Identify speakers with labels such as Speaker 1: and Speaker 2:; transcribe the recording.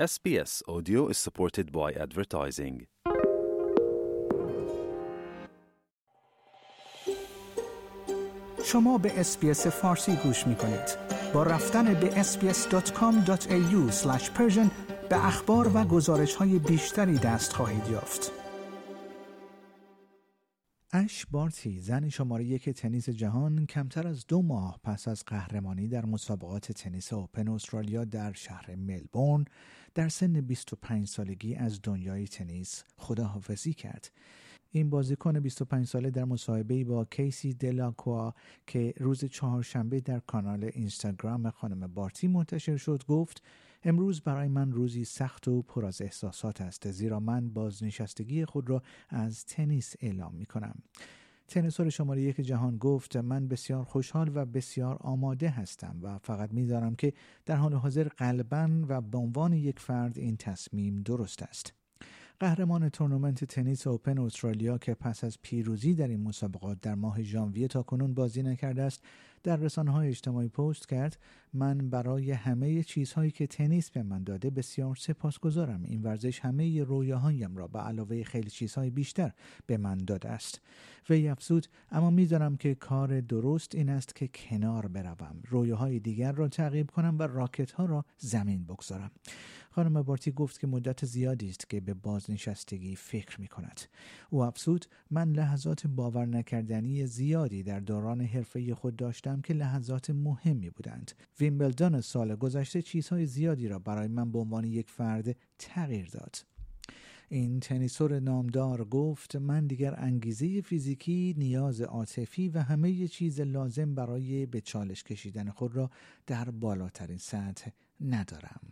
Speaker 1: SBS Audio is supported by advertising.
Speaker 2: شما به اسپیس فارسی گوش می کنید. با رفتن به sbs.com.au به اخبار و گزارش های بیشتری دست خواهید یافت. اش بارتی زن شماره یک تنیس جهان کمتر از دو ماه پس از قهرمانی در مسابقات تنیس اوپن استرالیا در شهر ملبورن در سن 25 سالگی از دنیای تنیس خداحافظی کرد. این بازیکن 25 ساله در مصاحبه با کیسی دلاکوا که روز چهارشنبه در کانال اینستاگرام خانم بارتی منتشر شد گفت امروز برای من روزی سخت و پر از احساسات است زیرا من بازنشستگی خود را از تنیس اعلام می کنم. تنیسور شماره یک جهان گفت من بسیار خوشحال و بسیار آماده هستم و فقط می‌دانم که در حال حاضر قلبا و به عنوان یک فرد این تصمیم درست است. قهرمان تورنمنت تنیس اوپن استرالیا که پس از پیروزی در این مسابقات در ماه ژانویه تا کنون بازی نکرده است در رسانه های اجتماعی پست کرد من برای همه چیزهایی که تنیس به من داده بسیار سپاسگزارم این ورزش همه رویاهایم را به علاوه خیلی چیزهای بیشتر به من داده است. وی افزود اما می‌دانم که کار درست این است که کنار بروم رویاهای دیگر را تعقیب کنم و راکت ها را زمین بگذارم. خانم بارتی گفت که مدت زیادی است که به بازنشستگی فکر می کند او افزود من لحظات باور نکردنی زیادی در دوران حرفه خود داشتم که لحظات مهمی بودند. ویمبلدون سال گذشته چیزهای زیادی را برای من به عنوان یک فرد تغییر داد. این تنیسور نامدار گفت من دیگر انگیزه فیزیکی، نیاز عاطفی و همه چیز لازم برای به چالش کشیدن خود را در بالاترین سطح ندارم.